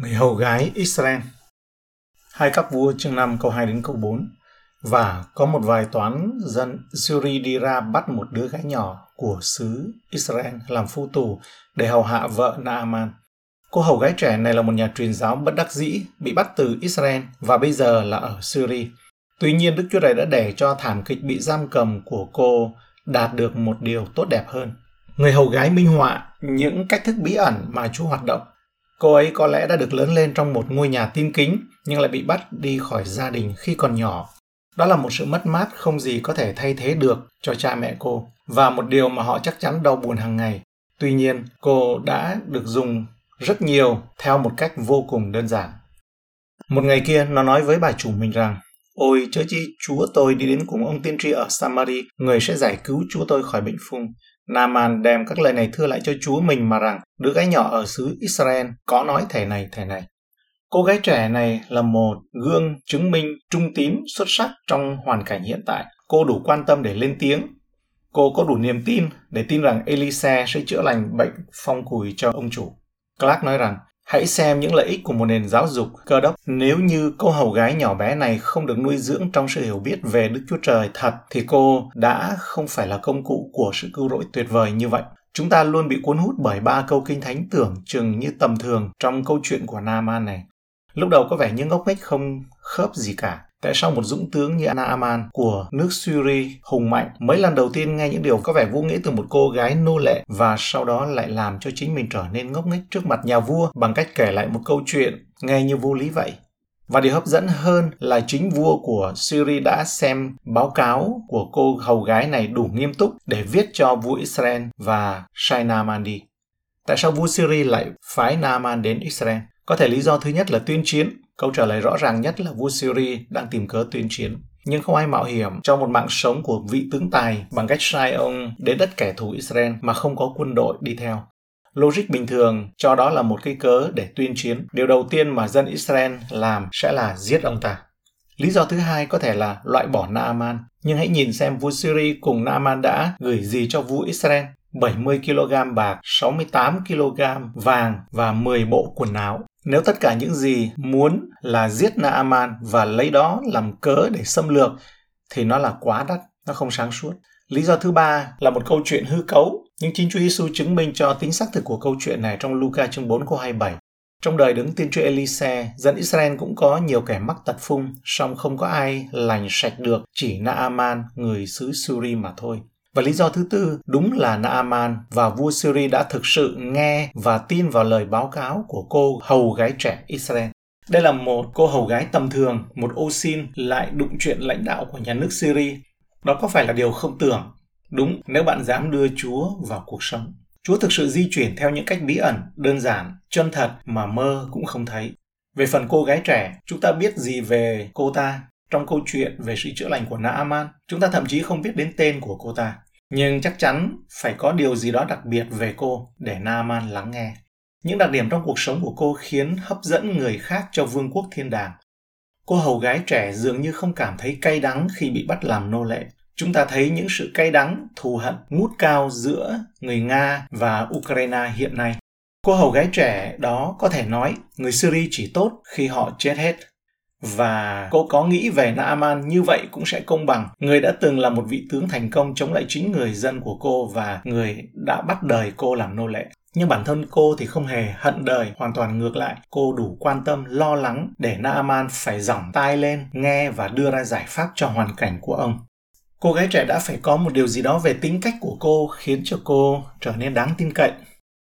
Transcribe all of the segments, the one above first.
Người hầu gái Israel Hai các vua chương 5 câu 2 đến câu 4 Và có một vài toán dân Syri đi ra bắt một đứa gái nhỏ của xứ Israel làm phu tù để hầu hạ vợ Naaman. Cô hầu gái trẻ này là một nhà truyền giáo bất đắc dĩ, bị bắt từ Israel và bây giờ là ở Syria. Tuy nhiên Đức Chúa Trời đã để cho thảm kịch bị giam cầm của cô đạt được một điều tốt đẹp hơn. Người hầu gái minh họa những cách thức bí ẩn mà Chúa hoạt động. Cô ấy có lẽ đã được lớn lên trong một ngôi nhà tin kính nhưng lại bị bắt đi khỏi gia đình khi còn nhỏ. Đó là một sự mất mát không gì có thể thay thế được cho cha mẹ cô và một điều mà họ chắc chắn đau buồn hàng ngày. Tuy nhiên, cô đã được dùng rất nhiều theo một cách vô cùng đơn giản. Một ngày kia, nó nói với bà chủ mình rằng, Ôi chớ chi chúa tôi đi đến cùng ông tiên tri ở Samari, người sẽ giải cứu chúa tôi khỏi bệnh phung. Naaman đem các lời này thưa lại cho chúa mình mà rằng, đứa gái nhỏ ở xứ Israel, có nói thể này thể này. Cô gái trẻ này là một gương chứng minh trung tín xuất sắc trong hoàn cảnh hiện tại. Cô đủ quan tâm để lên tiếng. Cô có đủ niềm tin để tin rằng Elise sẽ chữa lành bệnh phong cùi cho ông chủ. Clark nói rằng Hãy xem những lợi ích của một nền giáo dục cơ đốc. Nếu như cô hầu gái nhỏ bé này không được nuôi dưỡng trong sự hiểu biết về Đức Chúa Trời thật, thì cô đã không phải là công cụ của sự cứu rỗi tuyệt vời như vậy. Chúng ta luôn bị cuốn hút bởi ba câu kinh thánh tưởng chừng như tầm thường trong câu chuyện của Naaman này. Lúc đầu có vẻ như ngốc nghếch không khớp gì cả. Tại sao một dũng tướng như Anna Aman của nước Syria hùng mạnh mấy lần đầu tiên nghe những điều có vẻ vô nghĩa từ một cô gái nô lệ và sau đó lại làm cho chính mình trở nên ngốc nghếch trước mặt nhà vua bằng cách kể lại một câu chuyện nghe như vô lý vậy. Và điều hấp dẫn hơn là chính vua của Syria đã xem báo cáo của cô hầu gái này đủ nghiêm túc để viết cho vua Israel và Shai Naaman đi. Tại sao vua Syria lại phái Naaman đến Israel? Có thể lý do thứ nhất là tuyên chiến. Câu trả lời rõ ràng nhất là vua Syria đang tìm cớ tuyên chiến. Nhưng không ai mạo hiểm trong một mạng sống của vị tướng tài bằng cách sai ông đến đất kẻ thù Israel mà không có quân đội đi theo. Logic bình thường cho đó là một cái cớ để tuyên chiến. Điều đầu tiên mà dân Israel làm sẽ là giết ông ta. Lý do thứ hai có thể là loại bỏ Naaman. Nhưng hãy nhìn xem vua Syria cùng Naaman đã gửi gì cho vua Israel. 70 kg bạc, 68 kg vàng và 10 bộ quần áo. Nếu tất cả những gì muốn là giết Naaman và lấy đó làm cớ để xâm lược thì nó là quá đắt, nó không sáng suốt. Lý do thứ ba là một câu chuyện hư cấu, nhưng chính Chúa Giêsu chứng minh cho tính xác thực của câu chuyện này trong Luca chương 4 câu 27. Trong đời đứng tiên tri Elise, dân Israel cũng có nhiều kẻ mắc tật phung, song không có ai lành sạch được, chỉ Naaman, người xứ Suri mà thôi. Và lý do thứ tư, đúng là Naaman và vua Syria đã thực sự nghe và tin vào lời báo cáo của cô hầu gái trẻ Israel. Đây là một cô hầu gái tầm thường, một ô xin lại đụng chuyện lãnh đạo của nhà nước Syria. Đó có phải là điều không tưởng? Đúng, nếu bạn dám đưa Chúa vào cuộc sống. Chúa thực sự di chuyển theo những cách bí ẩn, đơn giản, chân thật mà mơ cũng không thấy. Về phần cô gái trẻ, chúng ta biết gì về cô ta? Trong câu chuyện về sự chữa lành của Naaman, chúng ta thậm chí không biết đến tên của cô ta. Nhưng chắc chắn phải có điều gì đó đặc biệt về cô để Naaman lắng nghe. Những đặc điểm trong cuộc sống của cô khiến hấp dẫn người khác cho vương quốc thiên đàng. Cô hầu gái trẻ dường như không cảm thấy cay đắng khi bị bắt làm nô lệ. Chúng ta thấy những sự cay đắng, thù hận ngút cao giữa người Nga và Ukraine hiện nay. Cô hầu gái trẻ đó có thể nói người Syria chỉ tốt khi họ chết hết và cô có nghĩ về Naaman như vậy cũng sẽ công bằng. Người đã từng là một vị tướng thành công chống lại chính người dân của cô và người đã bắt đời cô làm nô lệ. Nhưng bản thân cô thì không hề hận đời, hoàn toàn ngược lại. Cô đủ quan tâm, lo lắng để Naaman phải giỏng tai lên, nghe và đưa ra giải pháp cho hoàn cảnh của ông. Cô gái trẻ đã phải có một điều gì đó về tính cách của cô khiến cho cô trở nên đáng tin cậy.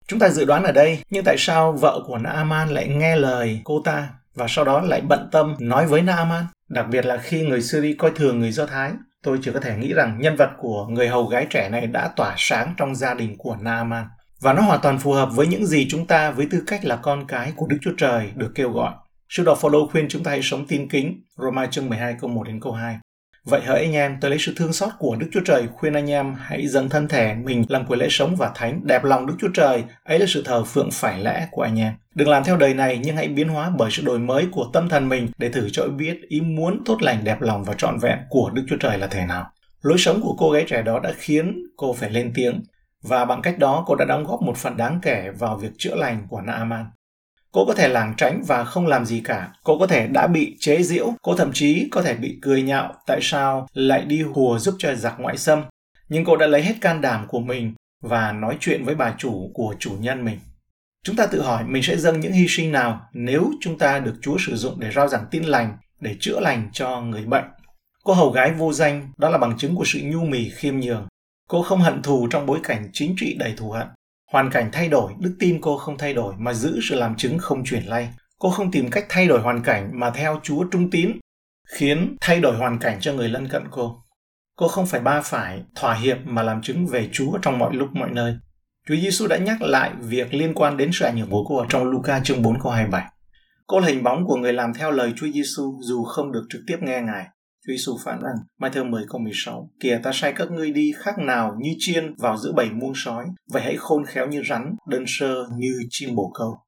Chúng ta dự đoán ở đây, nhưng tại sao vợ của Naaman lại nghe lời cô ta và sau đó lại bận tâm nói với Naaman, đặc biệt là khi người Syria coi thường người Do Thái. Tôi chỉ có thể nghĩ rằng nhân vật của người hầu gái trẻ này đã tỏa sáng trong gia đình của Naaman. Và nó hoàn toàn phù hợp với những gì chúng ta với tư cách là con cái của Đức Chúa Trời được kêu gọi. Sư đồ Phaolô khuyên chúng ta hãy sống tin kính, Roma chương 12 câu 1 đến câu 2. Vậy hỡi anh em, tôi lấy sự thương xót của Đức Chúa Trời khuyên anh em hãy dâng thân thể mình làm quyền lễ sống và thánh, đẹp lòng Đức Chúa Trời, ấy là sự thờ phượng phải lẽ của anh em. Đừng làm theo đời này nhưng hãy biến hóa bởi sự đổi mới của tâm thần mình để thử cho biết ý muốn tốt lành đẹp lòng và trọn vẹn của Đức Chúa Trời là thế nào. Lối sống của cô gái trẻ đó đã khiến cô phải lên tiếng và bằng cách đó cô đã đóng góp một phần đáng kể vào việc chữa lành của Naaman. Cô có thể lảng tránh và không làm gì cả. Cô có thể đã bị chế giễu, cô thậm chí có thể bị cười nhạo tại sao lại đi hùa giúp cho giặc ngoại xâm. Nhưng cô đã lấy hết can đảm của mình và nói chuyện với bà chủ của chủ nhân mình. Chúng ta tự hỏi mình sẽ dâng những hy sinh nào nếu chúng ta được Chúa sử dụng để rao giảng tin lành, để chữa lành cho người bệnh. Cô hầu gái vô danh, đó là bằng chứng của sự nhu mì khiêm nhường. Cô không hận thù trong bối cảnh chính trị đầy thù hận. Hoàn cảnh thay đổi, đức tin cô không thay đổi mà giữ sự làm chứng không chuyển lay. Cô không tìm cách thay đổi hoàn cảnh mà theo Chúa trung tín, khiến thay đổi hoàn cảnh cho người lân cận cô. Cô không phải ba phải, thỏa hiệp mà làm chứng về Chúa trong mọi lúc mọi nơi. Chúa Giêsu đã nhắc lại việc liên quan đến sự ảnh hưởng của cô trong Luca chương 4 câu 27. Cô là hình bóng của người làm theo lời Chúa Giêsu dù không được trực tiếp nghe Ngài. Chúa Giêsu phản rằng Matthew 10 câu 16. Kìa ta sai các ngươi đi khác nào như chiên vào giữa bầy muông sói, vậy hãy khôn khéo như rắn, đơn sơ như chim bồ câu.